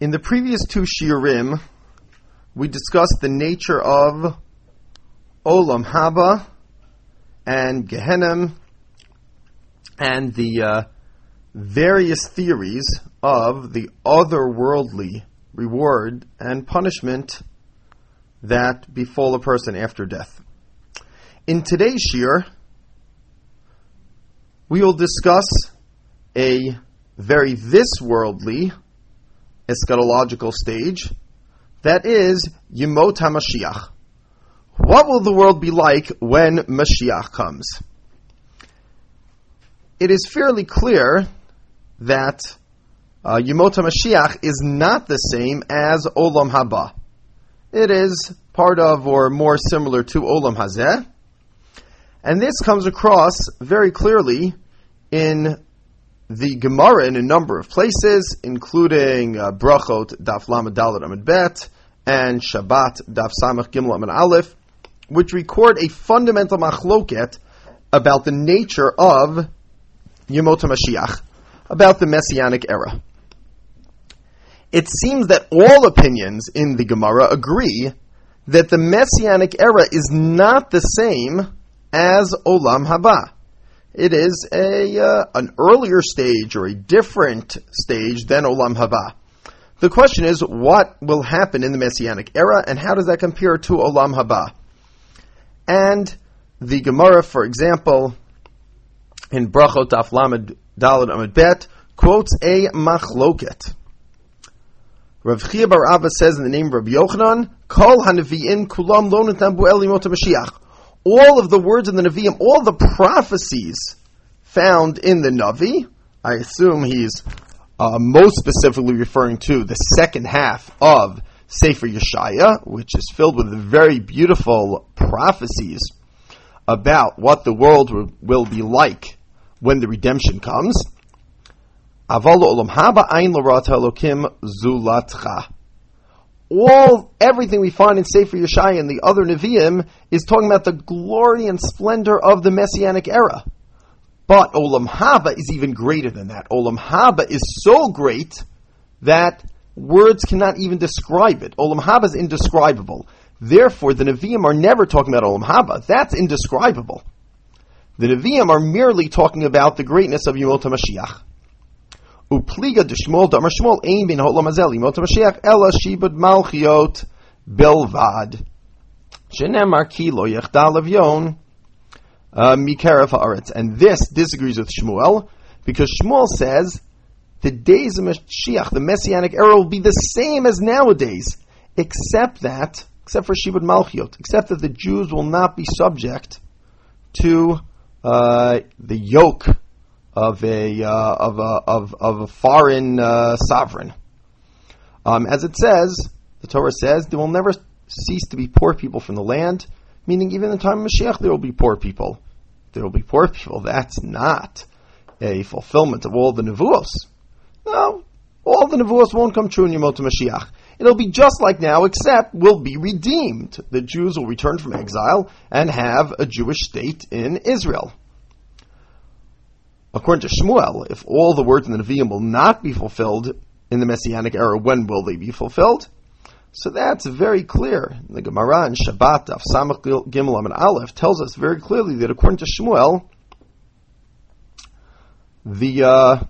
In the previous two shiurim, we discussed the nature of Olam Haba and Gehenim and the uh, various theories of the otherworldly reward and punishment that befall a person after death. In today's shiur, we will discuss a very this worldly eschatological stage that is Yemot HaMashiach. What will the world be like when Mashiach comes? It is fairly clear that uh, Yemot HaMashiach is not the same as Olam Haba. It is part of or more similar to Olam Hazeh. And this comes across very clearly in the Gemara in a number of places, including uh, Brachot Daf Lamed Dalet Amid Bet and Shabbat Daf Samach Gimel Amid Aleph, which record a fundamental machloket about the nature of Yemot HaMashiach, about the Messianic era. It seems that all opinions in the Gemara agree that the Messianic era is not the same as Olam Haba it is a uh, an earlier stage or a different stage than Olam Haba. The question is, what will happen in the Messianic era, and how does that compare to Olam Haba? And the Gemara, for example, in Brachot Aflamed Dalet Amid Bet, quotes a machloket. Rav Chiya Bar Abba says in the name of Rabbi Yochanan, Kol Hanavi'in Kulam Lo Netambu Eli Mashiach all of the words in the Nevi'im, all the prophecies found in the Navi, I assume he's uh, most specifically referring to the second half of Sefer Yeshaya, which is filled with very beautiful prophecies about what the world will be like when the redemption comes. Olam haba ein zulatcha all everything we find in Sefer Yeshaya and the other Nevi'im is talking about the glory and splendor of the Messianic era. But Olam Haba is even greater than that. Olam Haba is so great that words cannot even describe it. Olam Haba is indescribable. Therefore, the Nevi'im are never talking about Olam Haba. That's indescribable. The Nevi'im are merely talking about the greatness of Yemot HaMashiach. Upliga de Shmuel Damar Shmuel Ein bin Holam Azeli Mot Mashiach Ela Shibud Malchiot Belvad. Shenemar Ki Lo Yechdal uh, Haaretz and this disagrees with Shmuel because Shmuel says the days of Mashiach, the Messianic era, will be the same as nowadays, except that, except for Shibud Malchiot, except that the Jews will not be subject to uh, the yoke of a uh, of a of, of a foreign uh, sovereign. Um, as it says, the Torah says there will never cease to be poor people from the land, meaning even in the time of Mashiach there will be poor people. There will be poor people. That's not a fulfillment of all the nevuos. No, all the nevuos won't come true in Yemot Mashiach. It'll be just like now, except we'll be redeemed. The Jews will return from exile and have a Jewish state in Israel according to Shmuel, if all the words in the Nevi'im will not be fulfilled in the Messianic era, when will they be fulfilled? So that's very clear. The Gemara in Shabbat, of Samach Gimel and Aleph, tells us very clearly that according to Shmuel, the uh,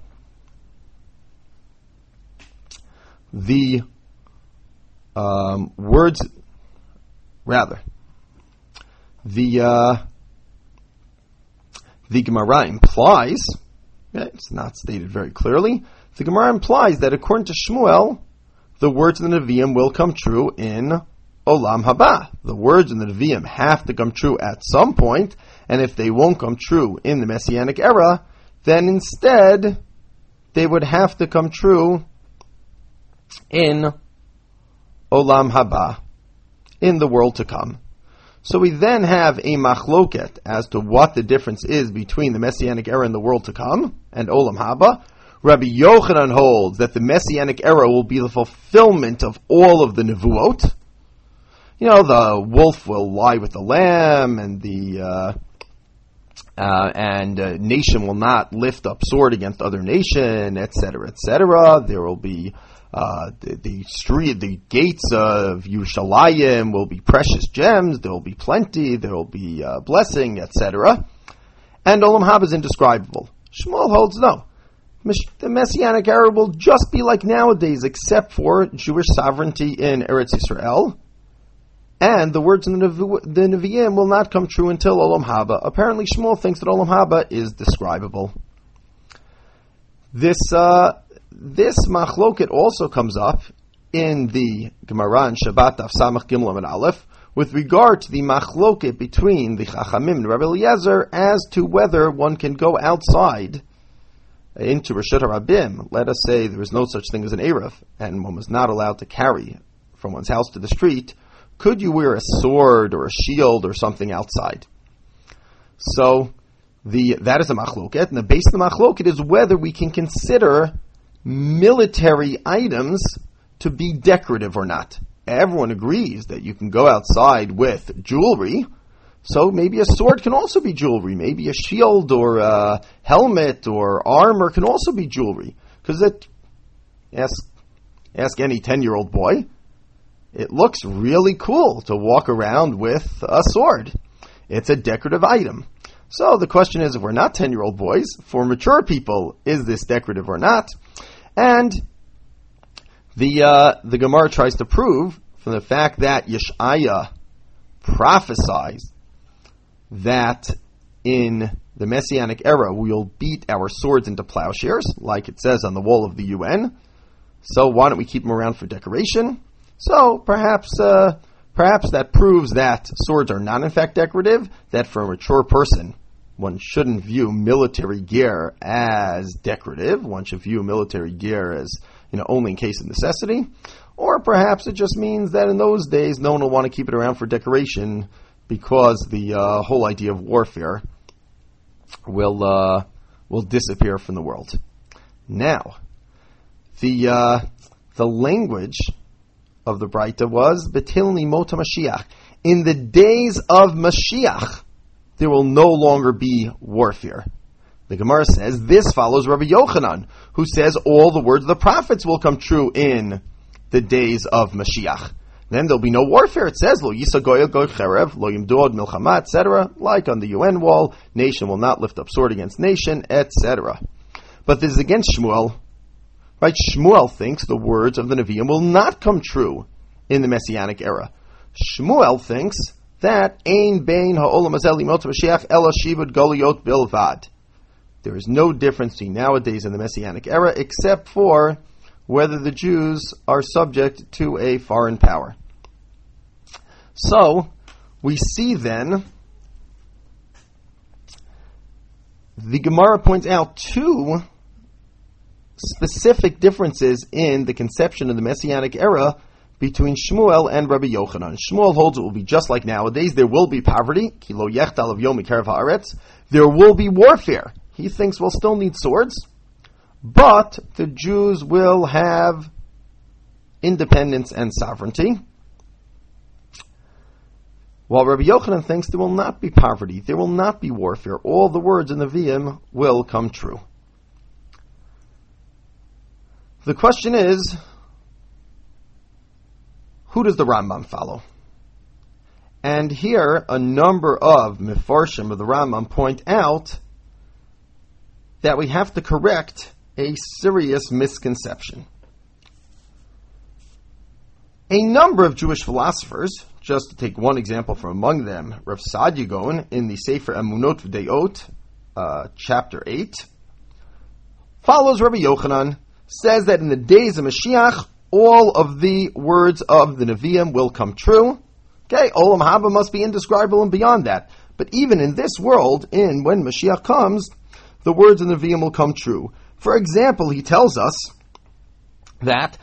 the um, words, rather, the uh, the Gemara implies, it's not stated very clearly, the Gemara implies that according to Shmuel, the words in the Nevi'im will come true in Olam Haba. The words in the Nevi'im have to come true at some point, and if they won't come true in the Messianic era, then instead they would have to come true in Olam Haba, in the world to come. So we then have a machloket as to what the difference is between the Messianic era and the world to come, and Olam Haba. Rabbi Yochanan holds that the Messianic era will be the fulfillment of all of the Nevuot. You know, the wolf will lie with the lamb, and the uh, uh, and uh, nation will not lift up sword against other nation, etc., etc. There will be uh, the, the, street, the gates of Yerushalayim will be precious gems. There will be plenty. There will be uh, blessing, etc. And Olam Haba is indescribable. Shmuel holds no. The Messianic era will just be like nowadays, except for Jewish sovereignty in Eretz Israel and the words in the, the Nevi'im will not come true until Olam Haba. Apparently, Shmuel thinks that Olam Haba is describable. This uh, this machloket also comes up in the Gemara in Shabbat of Samach Gimel and Aleph with regard to the machloket between the Chachamim and Rabbi Eliezer as to whether one can go outside into Rishut Rabim. Let us say there is no such thing as an Erev, and one was not allowed to carry from one's house to the street could you wear a sword or a shield or something outside? So the that is a machloket, and the base of the machloket is whether we can consider military items to be decorative or not. Everyone agrees that you can go outside with jewelry, so maybe a sword can also be jewelry. Maybe a shield or a helmet or armor can also be jewelry. Because it ask ask any ten year old boy it looks really cool to walk around with a sword. It's a decorative item. So the question is, if we're not 10 year old boys, for mature people, is this decorative or not? And the, uh, the Gemara tries to prove from the fact that Yeshaya prophesies that in the Messianic era we'll beat our swords into plowshares, like it says on the wall of the UN. So why don't we keep them around for decoration? So perhaps uh, perhaps that proves that swords are not in fact decorative. That for a mature person, one shouldn't view military gear as decorative. One should view military gear as you know only in case of necessity. Or perhaps it just means that in those days, no one will want to keep it around for decoration because the uh, whole idea of warfare will uh, will disappear from the world. Now, the uh, the language of the Breita was Betilni Mota Mashiach. In the days of Mashiach, there will no longer be warfare. The Gemara says this follows Rabbi Yochanan, who says all the words of the prophets will come true in the days of Mashiach. Then there'll be no warfare. It says, Lo Yisagoya Goy Cherev, Lo Yimdod Milchama, etc. Like on the UN wall, nation will not lift up sword against nation, etc. But this is against Shmuel, Right? Shmuel thinks the words of the Nevi'im will not come true in the Messianic era. Shmuel thinks that Ein Bein Ha'olam Azeli Mot Mashiach Ela Goliot Bilvad. There is no difference between nowadays and the Messianic era except for whether the Jews are subject to a foreign power. So, we see then the Gemara points out two specific differences in the conception of the Messianic era between Shmuel and Rabbi Yochanan. Shmuel holds it will be just like nowadays. There will be poverty. There will be warfare. He thinks we'll still need swords, but the Jews will have independence and sovereignty. While Rabbi Yochanan thinks there will not be poverty, there will not be warfare. All the words in the Vim will come true. The question is, who does the Rambam follow? And here, a number of Mefarshim of the Rambam point out that we have to correct a serious misconception. A number of Jewish philosophers, just to take one example from among them, Rav Saadia Gaon in the Sefer Emunot V'Deot, uh, chapter 8, follows Rabbi Yochanan says that in the days of Mashiach, all of the words of the Nevi'im will come true. Okay, Olam Haba must be indescribable and beyond that. But even in this world, in when Mashiach comes, the words in the Nevi'im will come true. For example, he tells us that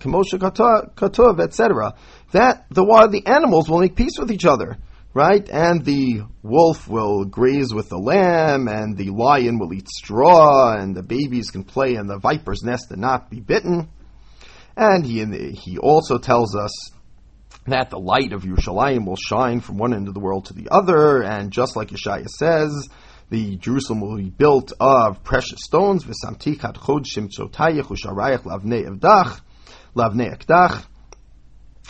Kemoshe Katov, etc. That the, the animals will make peace with each other right? And the wolf will graze with the lamb, and the lion will eat straw, and the babies can play in the viper's nest and not be bitten. And he, he also tells us that the light of Yerushalayim will shine from one end of the world to the other, and just like Yeshaya says, the Jerusalem will be built of precious stones, v'samtikat chod shimtzotayich usharayach lavnei evdach, lavnei ekdach,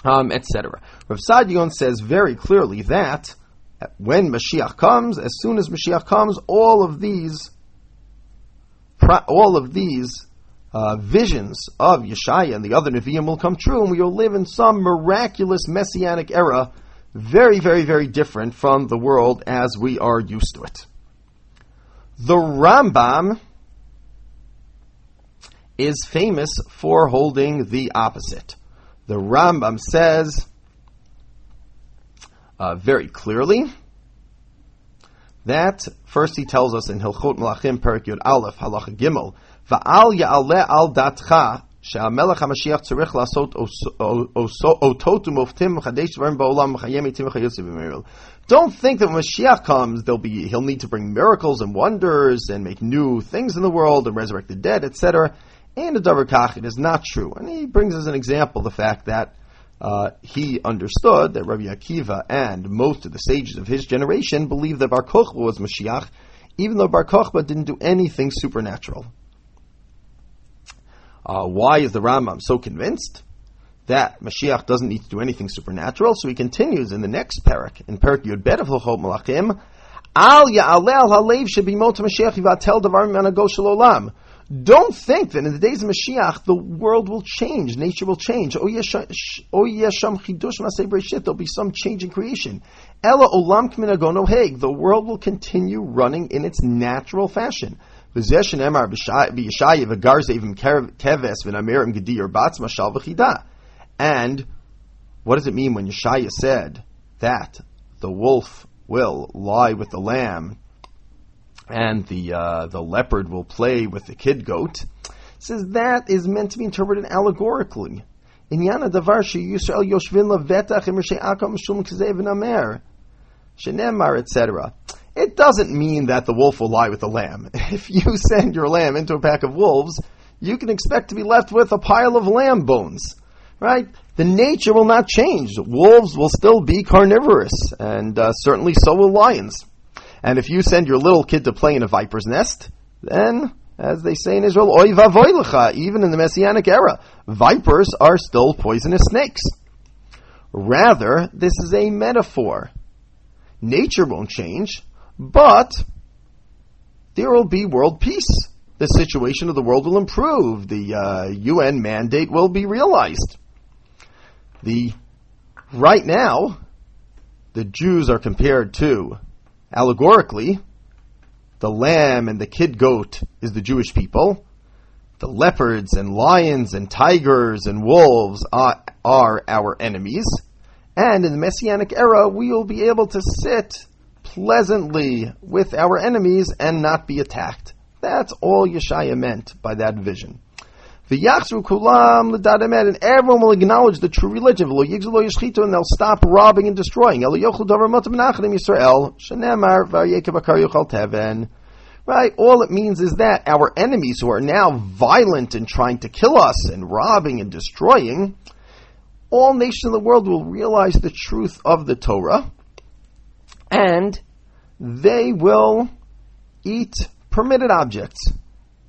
um, etc. Rav Saadia Gaon says very clearly that when Mashiach comes, as soon as Mashiach comes, all of these, all of these uh, visions of Yeshaya and the other Nevi'im will come true, and we will live in some miraculous messianic era, very, very, very different from the world as we are used to it. The Rambam is famous for holding the opposite. The Rambam says uh, very clearly that first he tells us in Hilchot Melachim Perik Yud Aleph Halacha Gimel Va'al ya'aleh al datcha שהמלך המשיח צריך לעשות אותות ומופתים מחדש דברים בעולם מחיים מתים וחיוסי במהירות. Don't think that when Mashiach comes, there'll be, he'll need to bring miracles and wonders and make new things in the world and resurrect the dead, etc. And the Davar Kach, it is not true. And he brings as an example the fact that uh, he understood that Rabbi Akiva and most of the sages of his generation believed that Bar Kochba was Mashiach, even though Bar Kochba didn't do anything supernatural. Uh, why is the Rambam so convinced that Mashiach doesn't need to do anything supernatural? So he continues in the next parak, in parak Yud Bet of Hilchot Melachim, Al Ya'aleh Al Halev Shebimot Mashiach Yivatel Davar Manago Olam. Don't think that in the days of Mashiach the world will change, nature will change. Oh yesham chidush masei There'll be some change in creation. Ella olam kminagono heg. The world will continue running in its natural fashion. And what does it mean when Yeshaya said that the wolf will lie with the lamb and the uh, the leopard will play with the kid goat? Says that is meant to be interpreted allegorically. Inyana davar Yisrael yoshvin levetach im akam shum kazev namer, shenemar etc. It doesn't mean that the wolf will lie with the lamb. If you send your lamb into a pack of wolves, you can expect to be left with a pile of lamb bones, right? The nature will not change. Wolves will still be carnivorous, and uh, certainly so will lions. And if you send your little kid to play in a viper's nest, then, as they say in Israel, oy vavoilecha, even in the Messianic era, vipers are still poisonous snakes. Rather, this is a metaphor. Nature won't change, but there will be world peace. The situation of the world will improve. The uh, UN mandate will be realized. The right now, the Jews are compared to allegorically the lamb and the kid goat is the Jewish people. The leopards and lions and tigers and wolves are, are our enemies. And in the Messianic era, we will be able to sit pleasantly with our enemies and not be attacked. That's all Yeshaya meant by that vision. And everyone will acknowledge the true religion. And they'll stop robbing and destroying. Right? All it means is that our enemies who are now violent and trying to kill us and robbing and destroying, all nations of the world will realize the truth of the Torah and they will eat permitted objects.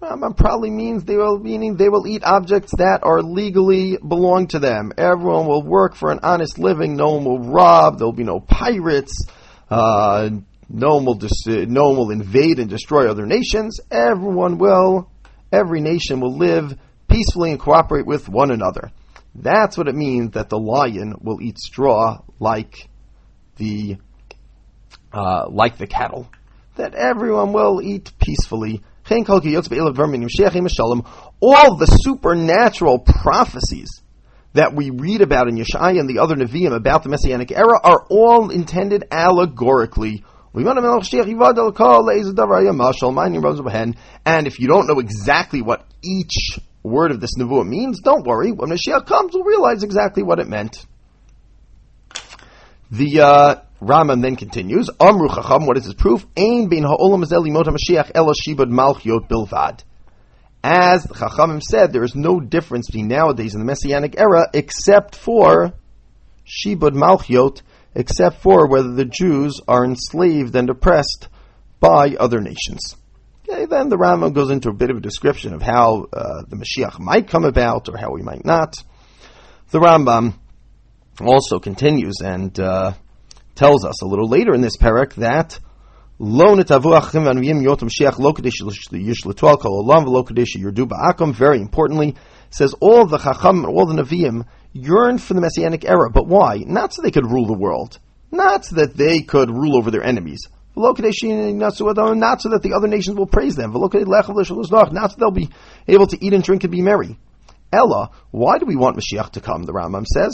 Um, probably means they will meaning they will eat objects that are legally belong to them. Everyone will work for an honest living. No one will rob. There will be no pirates. Uh, no one will dis- no one will invade and destroy other nations. Everyone will, every nation will live peacefully and cooperate with one another. That's what it means that the lion will eat straw like the uh, like the cattle, that everyone will eat peacefully. All the supernatural prophecies that we read about in Yeshaya and the other Nevi'im about the Messianic era are all intended allegorically. And if you don't know exactly what each word of this Nevuah means, don't worry. When Mashiach comes, we'll realize exactly what it meant. The uh, Rambam then continues, Amru Chacham, what is his proof? Ein bin ha'olam azeli mot Mashiach ela shibud malchiot bilvad. As Chachamim said, there is no difference between nowadays and the Messianic era except for Shibud Malchiot, except for whether the Jews are enslaved and oppressed by other nations. Okay, then the Rambam goes into a bit of a description of how uh, the Mashiach might come about or how he might not. The Rambam also continues and uh, tells us a little later in this parak that Very importantly, says all the chacham, all the neviim yearn for the messianic era, but why? Not so they could rule the world, not so that they could rule over their enemies, not so that the other nations will praise them, not so they'll be able to eat and drink and be merry. Ella, why do we want Mashiach to come? The Rambam says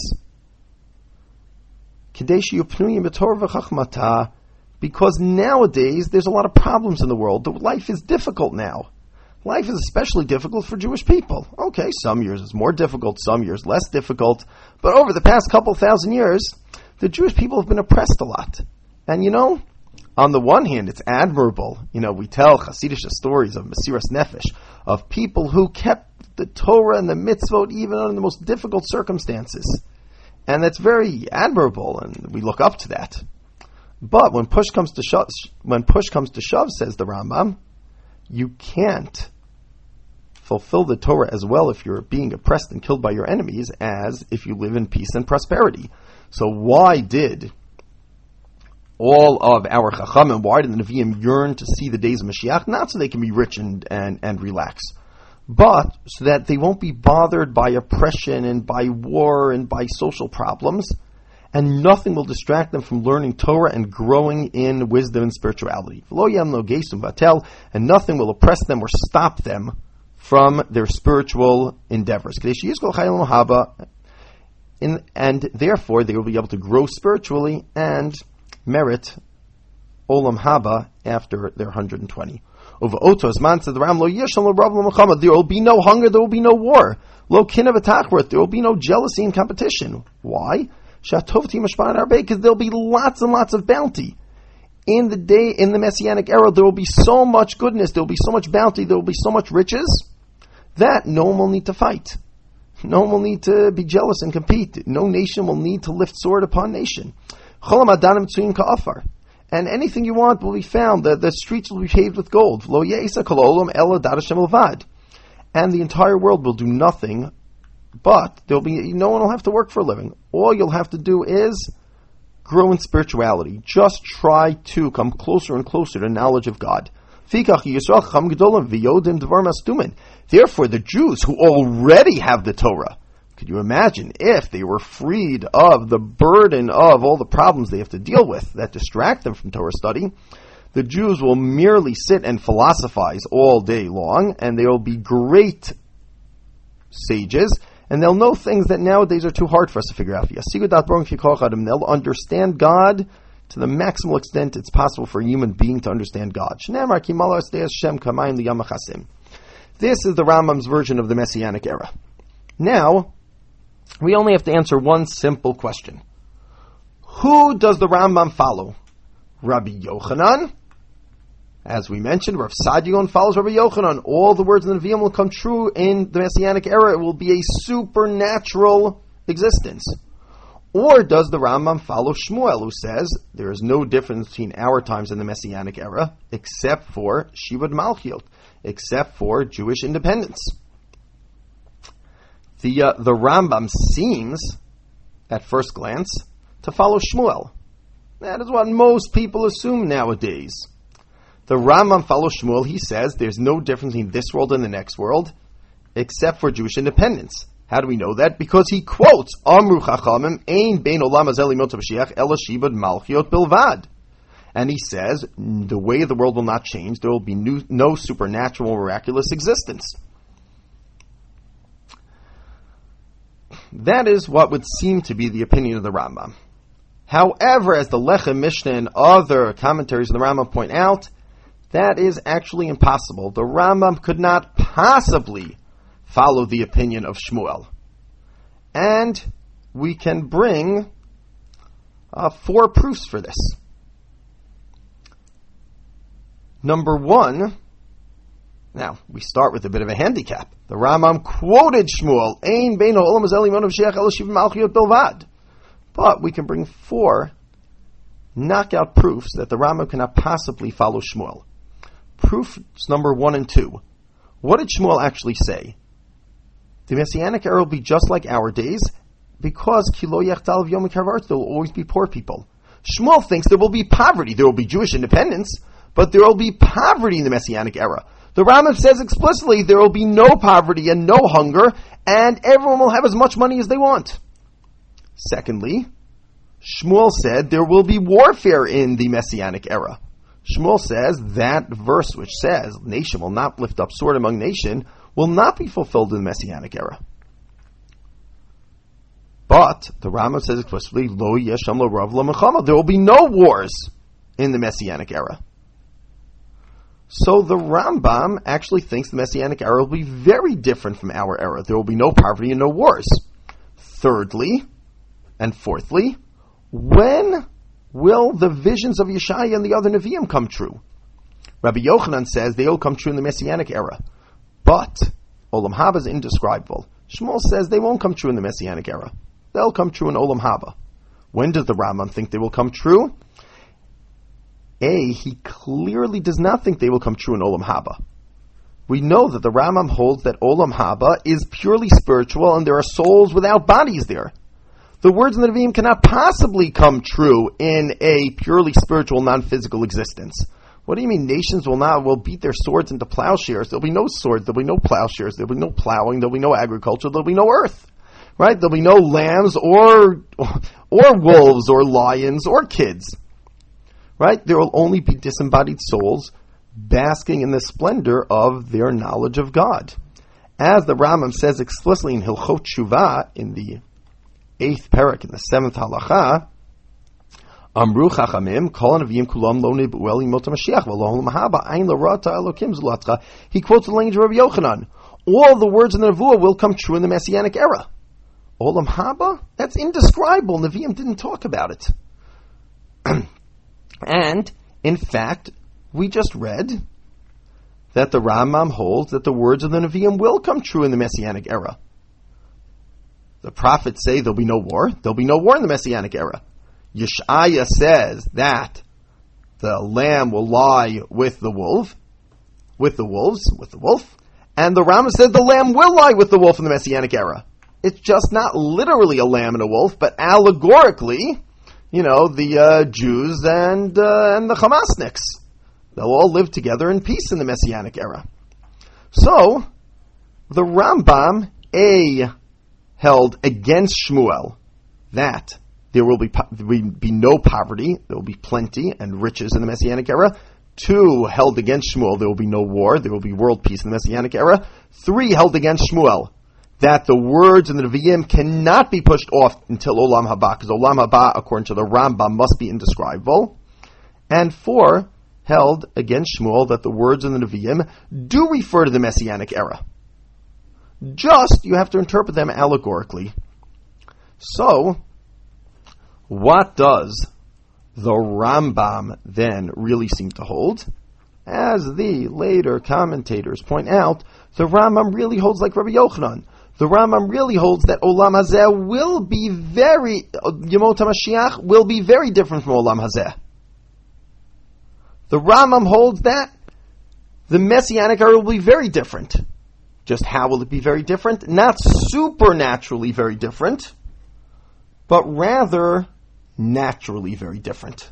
because nowadays there's a lot of problems in the world. Life is difficult now. Life is especially difficult for Jewish people. Okay, some years it's more difficult, some years less difficult, but over the past couple thousand years, the Jewish people have been oppressed a lot. And you know, on the one hand, it's admirable. You know, we tell Hasidic stories of Mesiras Nefesh, of people who kept the Torah and the mitzvot even under the most difficult circumstances. And that's very admirable, and we look up to that. But when push comes to shove, when push comes to shove, says the Rambam, you can't fulfill the Torah as well if you're being oppressed and killed by your enemies as if you live in peace and prosperity. So why did all of our Chachamim, why did the Nevi'im yearn to see the days of Mashiach? Not so they can be rich and, and, and relax, but so that they won't be bothered by oppression and by war and by social problems and nothing will distract them from learning Torah and growing in wisdom and spirituality. And nothing will oppress them or stop them from their spiritual endeavors. In, and therefore, they will be able to grow spiritually and merit Olam Haba after their 120. Over Otos man said the Ram lo There will be no hunger, there will be no war. Lo there will be no jealousy and competition. Why? because there'll be lots and lots of bounty. In the day, in the Messianic era, there will be so much goodness, there will be so much bounty, there will be so much riches, that no one will need to fight. No one will need to be jealous and compete. No nation will need to lift sword upon nation. And anything you want will be found. The, the streets will be paved with gold. And the entire world will do nothing but there'll be no one will have to work for a living. All you'll have to do is grow in spirituality. Just try to come closer and closer to knowledge of God. Therefore, the Jews who already have the Torah, could you imagine if they were freed of the burden of all the problems they have to deal with that distract them from Torah study? The Jews will merely sit and philosophize all day long, and they will be great sages and they'll know things that nowadays are too hard for us to figure out. They'll understand God to the maximal extent it's possible for a human being to understand God. This is the Rambam's version of the Messianic era. Now, we only have to answer one simple question. Who does the Rambam follow? Rabbi Yochanan as we mentioned, Rav Saadia Gaon follows Rabbi Yochanan. All the words in the Nevi'im will come true in the Messianic era. It will be a supernatural existence. Or does the Rambam follow Shmuel, who says there is no difference between our times and the Messianic era, except for Shibud Malchiot, except for Jewish independence? The uh, the Rambam seems, at first glance, to follow Shmuel. That is what most people assume nowadays. The Rambam follows Shmuel. He says there's no difference between this world and the next world, except for Jewish independence. How do we know that? Because he quotes Amru Chachamim Ein Bein Olam Azeli Mashiach Ela Malchiot Bilvad. And he says the way the world will not change. There will be new, no supernatural, miraculous existence. That is what would seem to be the opinion of the Rambam. However, as the Lechem Mishnah and other commentaries of the Rambam point out, that is actually impossible. The Rambam could not possibly follow the opinion of Shmuel. And we can bring uh, four proofs for this. Number one, now we start with a bit of a handicap. The Rambam quoted Shmuel, "Ein bein olam But we can bring four knockout proofs that the Rambam cannot possibly follow Shmuel. Proofs number one and two. What did Shmuel actually say? The Messianic era will be just like our days because Kilo Yachtal Yom there will always be poor people. Shmuel thinks there will be poverty. There will be Jewish independence, but there will be poverty in the Messianic era. The Rambam says explicitly there will be no poverty and no hunger, and everyone will have as much money as they want. Secondly, Shmuel said there will be warfare in the Messianic era. Shmuel says that verse which says nation will not lift up sword among nation will not be fulfilled in the Messianic era. But the Rambam says explicitly, Lo Yesham Lo Rav There will be no wars in the Messianic era. So the Rambam actually thinks the Messianic era will be very different from our era. There will be no poverty and no wars. Thirdly, and fourthly, when will the visions of Yeshaya and the other Nevi'im come true? Rabbi Yochanan says they will come true in the Messianic era. But Olam Haba is indescribable. Shmuel says they won't come true in the Messianic era. They'll come true in Olam Haba. When does the Rambam think they will come true? A, he clearly does not think they will come true in Olam Haba. We know that the Rambam holds that Olam Haba is purely spiritual and there are souls without bodies there. The words in the Nevi'im cannot possibly come true in a purely spiritual, non-physical existence. What do you mean nations will not will beat their swords into plowshares? There'll be no swords, there'll be no plowshares, there'll be no plowing, there'll be no agriculture, there'll be no earth. Right? There'll be no lambs or or wolves or lions or kids. Right? There will only be disembodied souls basking in the splendor of their knowledge of God. As the Rambam says explicitly in Hilchot Teshuvah, in the eighth parak, in the seventh halacha, Amru Chachamim, Kol Anavim Kulam Lo Nibu El Yimot HaMashiach V'Lo Mahaba Ein L'Rata Elokim Zlatcha. He quotes the language of Rabbi Yochanan. All the words in the Nevuah will come true in the Messianic era. Olam Haba? That's indescribable. Nevi'im didn't talk about it. And, in fact, we just read that the Rambam holds that the words of the Nevi'im will come true in the Messianic era. The prophets say there'll be no war. There'll be no war in the Messianic era. Yeshaya says that the lamb will lie with the wolf, with the wolves, with the wolf, and the Rambam says the lamb will lie with the wolf in the Messianic era. It's just not literally a lamb and a wolf, but allegorically, you know, the uh, Jews and uh, and the Hamasniks. They'll all live together in peace in the Messianic era. So, the Rambam A held against Shmuel that there will be there will be no poverty, there will be plenty and riches in the Messianic era. Two held against Shmuel, there will be no war, there will be world peace in the Messianic era. Three held against Shmuel, that the words in the Nevi'im cannot be pushed off until Olam Haba, because Olam Haba, according to the Rambam, must be indescribable. And four, held against Shmuel that the words in the Nevi'im do refer to the Messianic era. Just, you have to interpret them allegorically. So, what does the Rambam then really seem to hold? As the later commentators point out, the Rambam really holds like Rabbi Yochanan the Rambam really holds that Olam Hazeh will be very, Yemot HaMashiach will be very different from Olam Hazeh. The Rambam holds that the Messianic era will be very different. Just how will it be very different? Not supernaturally very different, but rather naturally very different.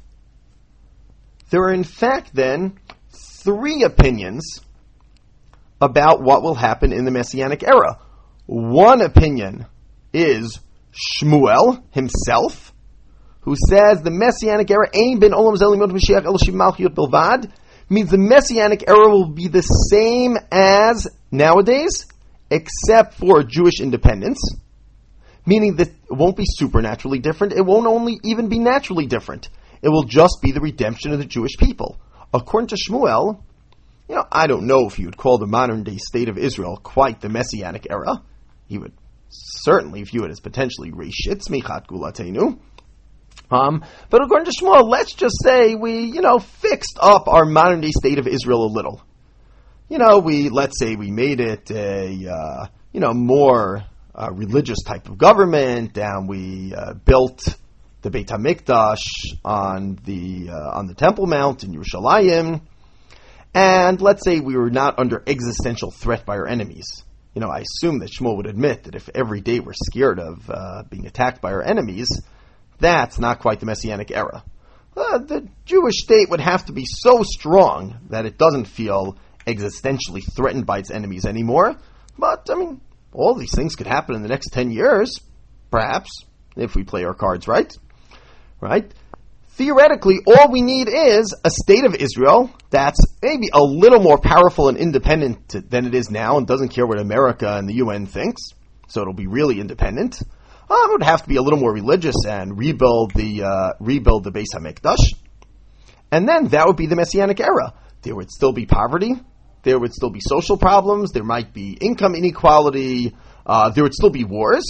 There are in fact then three opinions about what will happen in the Messianic era. One opinion is Shmuel himself, who says the Messianic era ain't been Olam Zelimot Mashiach El Malchut Bilvad, means the Messianic era will be the same as nowadays, except for Jewish independence, meaning that it won't be supernaturally different, it won't only even be naturally different. It will just be the redemption of the Jewish people. According to Shmuel, you know, I don't know if you would call the modern day state of Israel quite the Messianic era he would certainly view it as potentially reshit tzmichat geulatenu. Um, but according to Shmuel, let's just say we, you know, fixed up our modern day state of Israel a little. You know, we let's say we made it a, uh, you know, more uh, religious type of government, and we uh, built the Beit Hamikdash on the uh, on the Temple Mount in Yerushalayim, and let's say we were not under existential threat by our enemies. You know, I assume that Shmuel would admit that if every day we're scared of uh, being attacked by our enemies, that's not quite the Messianic era. Uh, the Jewish state would have to be so strong that it doesn't feel existentially threatened by its enemies anymore. But, I mean, all these things could happen in the next 10 years, perhaps, if we play our cards right. Right? Theoretically, all we need is a state of Israel that's maybe a little more powerful and independent than it is now and doesn't care what America and the UN thinks. So it'll be really independent. Uh, it would have to be a little more religious and rebuild the uh, rebuild the Beis Hamikdash, and then that would be the Messianic era. There would still be poverty, there would still be social problems, there might be income inequality, uh, there would still be wars.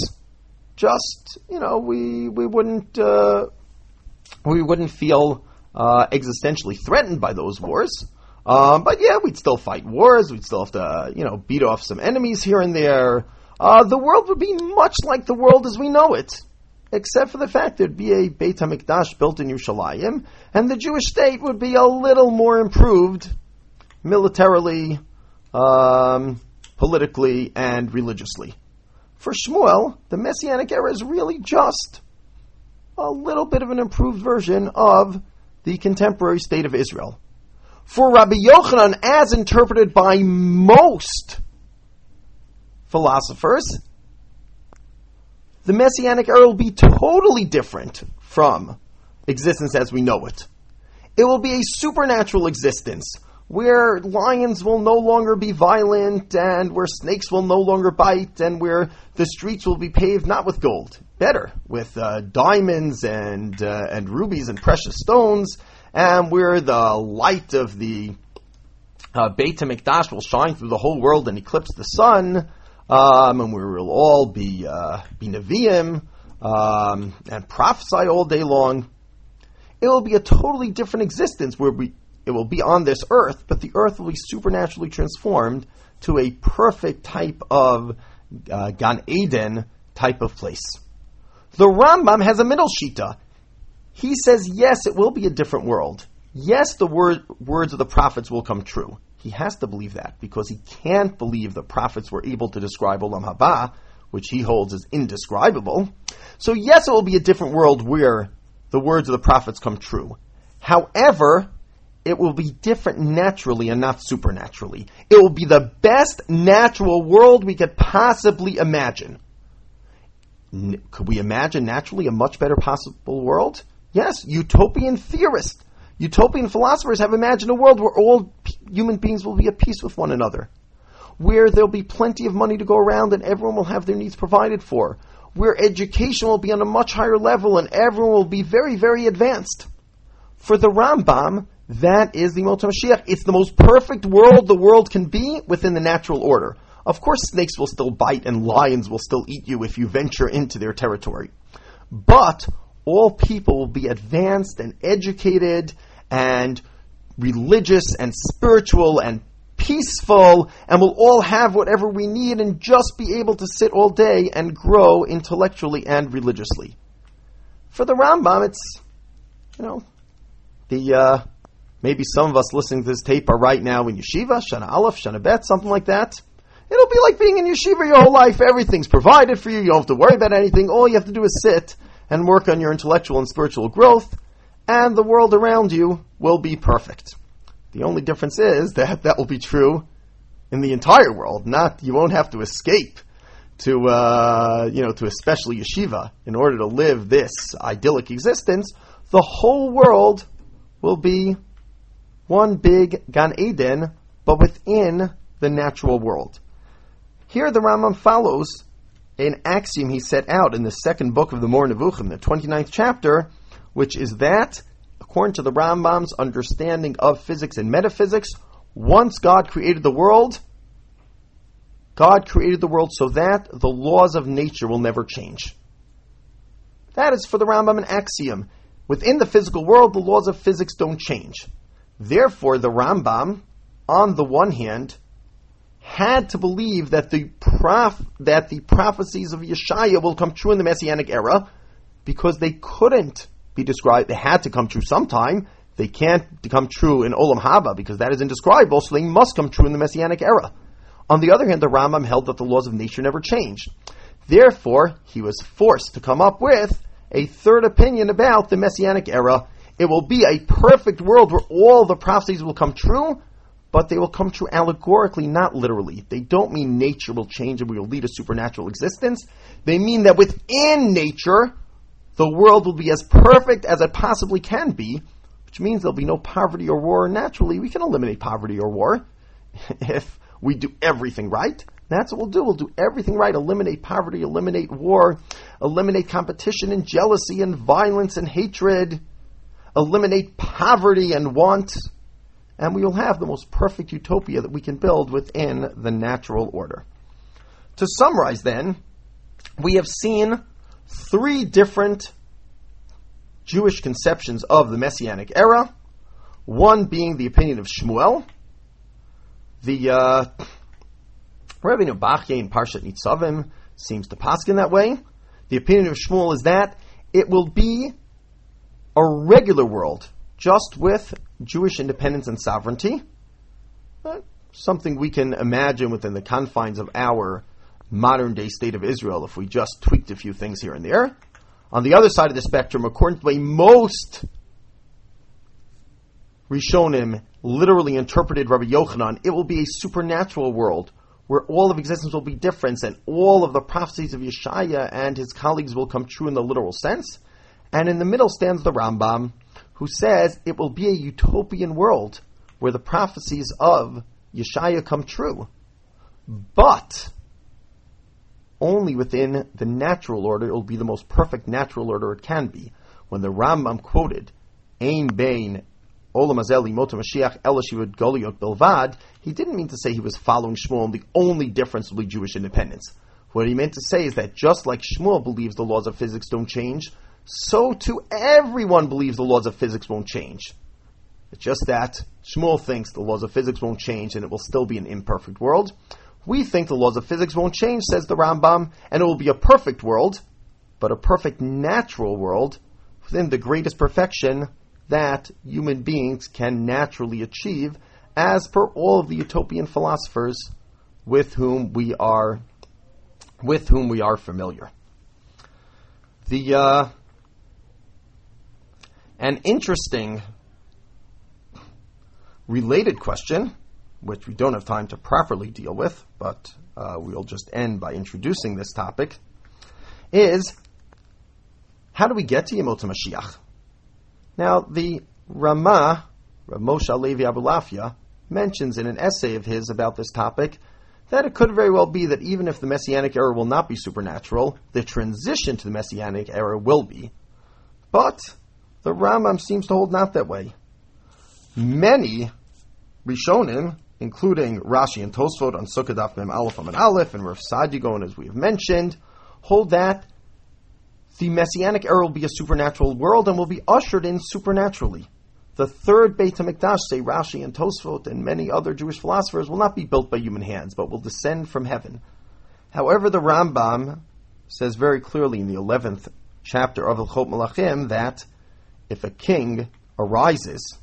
Just you know, we we wouldn't uh, we wouldn't feel uh, existentially threatened by those wars. Um, but yeah, we'd still fight wars. We'd still have to, you know, beat off some enemies here and there. Uh, the world would be much like the world as we know it, except for the fact there'd be a Beit Hamikdash built in Yerushalayim, and the Jewish state would be a little more improved militarily, um, politically, and religiously. For Shmuel, the Messianic era is really just a little bit of an improved version of the contemporary state of Israel. For Rabbi Yochanan, as interpreted by most philosophers, the Messianic era will be totally different from existence as we know it. It will be a supernatural existence where lions will no longer be violent and where snakes will no longer bite and where the streets will be paved not with gold, better, with uh, diamonds and, uh, and rubies and precious stones, and where the light of the uh, Beit HaMikdash will shine through the whole world and eclipse the sun, um, and we will all be, uh, be Nevi'im um, and prophesy all day long. It will be a totally different existence where we it will be on this earth, but the earth will be supernaturally transformed to a perfect type of uh, Gan Eden type of place. The Rambam has a middle shita. He says, yes, it will be a different world. Yes, the word, words of the prophets will come true. He has to believe that because he can't believe the prophets were able to describe Olam Haba, which he holds as indescribable. So yes, it will be a different world where the words of the prophets come true. However, it will be different naturally and not supernaturally. It will be the best natural world we could possibly imagine. Could we imagine naturally a much better possible world? Yes, utopian theorists, utopian philosophers have imagined a world where all human beings will be at peace with one another, where there'll be plenty of money to go around and everyone will have their needs provided for, where education will be on a much higher level and everyone will be very, very advanced. For the Rambam, that is the Yemot Mashiach. It's the most perfect world the world can be within the natural order. Of course, snakes will still bite and lions will still eat you if you venture into their territory. But all people will be advanced and educated and religious and spiritual and peaceful and we'll all have whatever we need and just be able to sit all day and grow intellectually and religiously. For the Rambam, it's, you know, the, uh, Maybe some of us listening to this tape are right now in yeshiva, Shana Aleph, Shana Bet, something like that. It'll be like being in yeshiva your whole life. Everything's provided for you. You don't have to worry about anything. All you have to do is sit and work on your intellectual and spiritual growth, and the world around you will be perfect. The only difference is that that will be true in the entire world. Not you won't have to escape to uh, you know to especially yeshiva in order to live this idyllic existence. The whole world will be one big Gan Eden, but within the natural world. Here the Rambam follows an axiom he set out in the second book of the Moreh Nevuchim, the 29th chapter, which is that, according to the Rambam's understanding of physics and metaphysics, once God created the world, God created the world so that the laws of nature will never change. That is for the Rambam an axiom. Within the physical world, the laws of physics don't change. Therefore, the Rambam, on the one hand, had to believe that the prof- that the prophecies of Yeshaya will come true in the Messianic era, because they couldn't be described. They had to come true sometime. They can't come true in Olam Haba because that is indescribable, so they must come true in the Messianic era. On the other hand, the Rambam held that the laws of nature never changed. Therefore, he was forced to come up with a third opinion about the Messianic era. It will be a perfect world where all the prophecies will come true, but they will come true allegorically, not literally. They don't mean nature will change and we will lead a supernatural existence. They mean that within nature, the world will be as perfect as it possibly can be, which means there'll be no poverty or war. Naturally, we can eliminate poverty or war if we do everything right. That's what we'll do. We'll do everything right. Eliminate poverty, eliminate war, eliminate competition and jealousy and violence and hatred, eliminate poverty and want, and we will have the most perfect utopia that we can build within the natural order. To summarize, then, we have seen three different Jewish conceptions of the Messianic era. One being the opinion of Shmuel. The uh, Rabbi Bachye in Parshat Nitzavim seems to paskin that way. The opinion of Shmuel is that it will be a regular world, just with Jewish independence and sovereignty. Uh, something we can imagine within the confines of our modern day state of Israel if we just tweaked a few things here and there. On the other side of the spectrum, according to the most Rishonim literally interpreted Rabbi Yochanan, it will be a supernatural world where all of existence will be different and all of the prophecies of Yeshaya and his colleagues will come true in the literal sense. And in the middle stands the Rambam, who says it will be a utopian world where the prophecies of Yeshaya come true. But only within the natural order, it will be the most perfect natural order it can be. When the Rambam quoted, Ein Bain Olam Azeli Mota Mashiach Elashivud Goliot Belvad, he didn't mean to say he was following Shmuel and the only difference will be Jewish independence. What he meant to say is that just like Shmuel believes the laws of physics don't change, so too everyone believes the laws of physics won't change. It's just that Shmuel thinks the laws of physics won't change and it will still be an imperfect world. We think the laws of physics won't change, says the Rambam, and it will be a perfect world, but a perfect natural world within the greatest perfection that human beings can naturally achieve, as per all of the utopian philosophers with whom we are with whom we are familiar. The uh, an interesting related question which we don't have time to properly deal with, but uh, we'll just end by introducing this topic, is how do we get to Yemot Mashiach? Now, the Ramah, Rav Moshe Levi Abulafia, mentions in an essay of his about this topic that it could very well be that even if the Messianic era will not be supernatural, the transition to the Messianic era will be. But the Rambam seems to hold not that way. Many Rishonim including Rashi and Tosfot on Daf Mem Aleph and Aleph, and Rav Saadia Gaon, as we have mentioned, hold that the Messianic era will be a supernatural world and will be ushered in supernaturally. The third Beit HaMikdash, say Rashi and Tosfot and many other Jewish philosophers, will not be built by human hands, but will descend from heaven. However, the Rambam says very clearly in the 11th chapter of Hilchot Melachim that if a king arises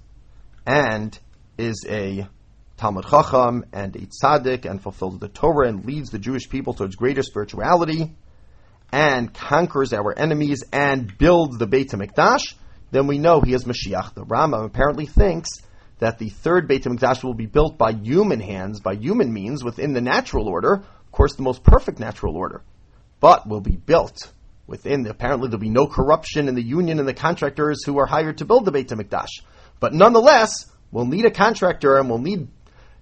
and is a Talmud Chacham and a tzaddik and fulfills the Torah and leads the Jewish people towards greater spirituality and conquers our enemies and builds the Beit HaMikdash, then we know he is Mashiach. The Rambam apparently thinks that the third Beit HaMikdash will be built by human hands, by human means, within the natural order, of course the most perfect natural order, but will be built within, apparently there'll be no corruption in the union and the contractors who are hired to build the Beit HaMikdash. But nonetheless, we'll need a contractor and we'll need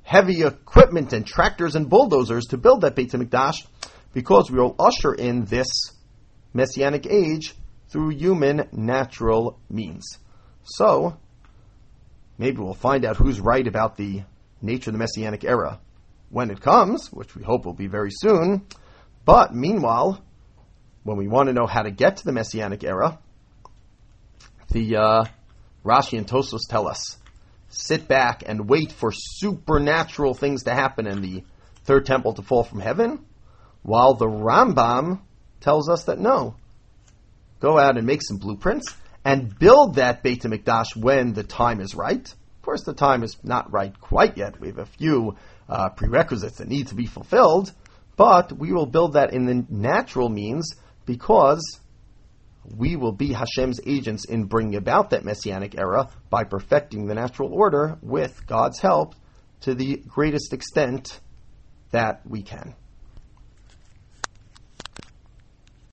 heavy equipment and tractors and bulldozers to build that Beit HaMikdash because we will usher in this messianic age through human natural means. So, maybe we'll find out who's right about the nature of the messianic era when it comes, which we hope will be very soon. But meanwhile, when we want to know how to get to the messianic era, the uh, Rashi and Tosfot tell us sit back and wait for supernatural things to happen and the third temple to fall from heaven, while the Rambam tells us that no. go out and make some blueprints and build that Beit HaMikdash when the time is right. Of course, the time is not right quite yet. We have a few uh, prerequisites that need to be fulfilled, but we will build that in the natural means because we will be Hashem's agents in bringing about that messianic era by perfecting the natural order with God's help to the greatest extent that we can.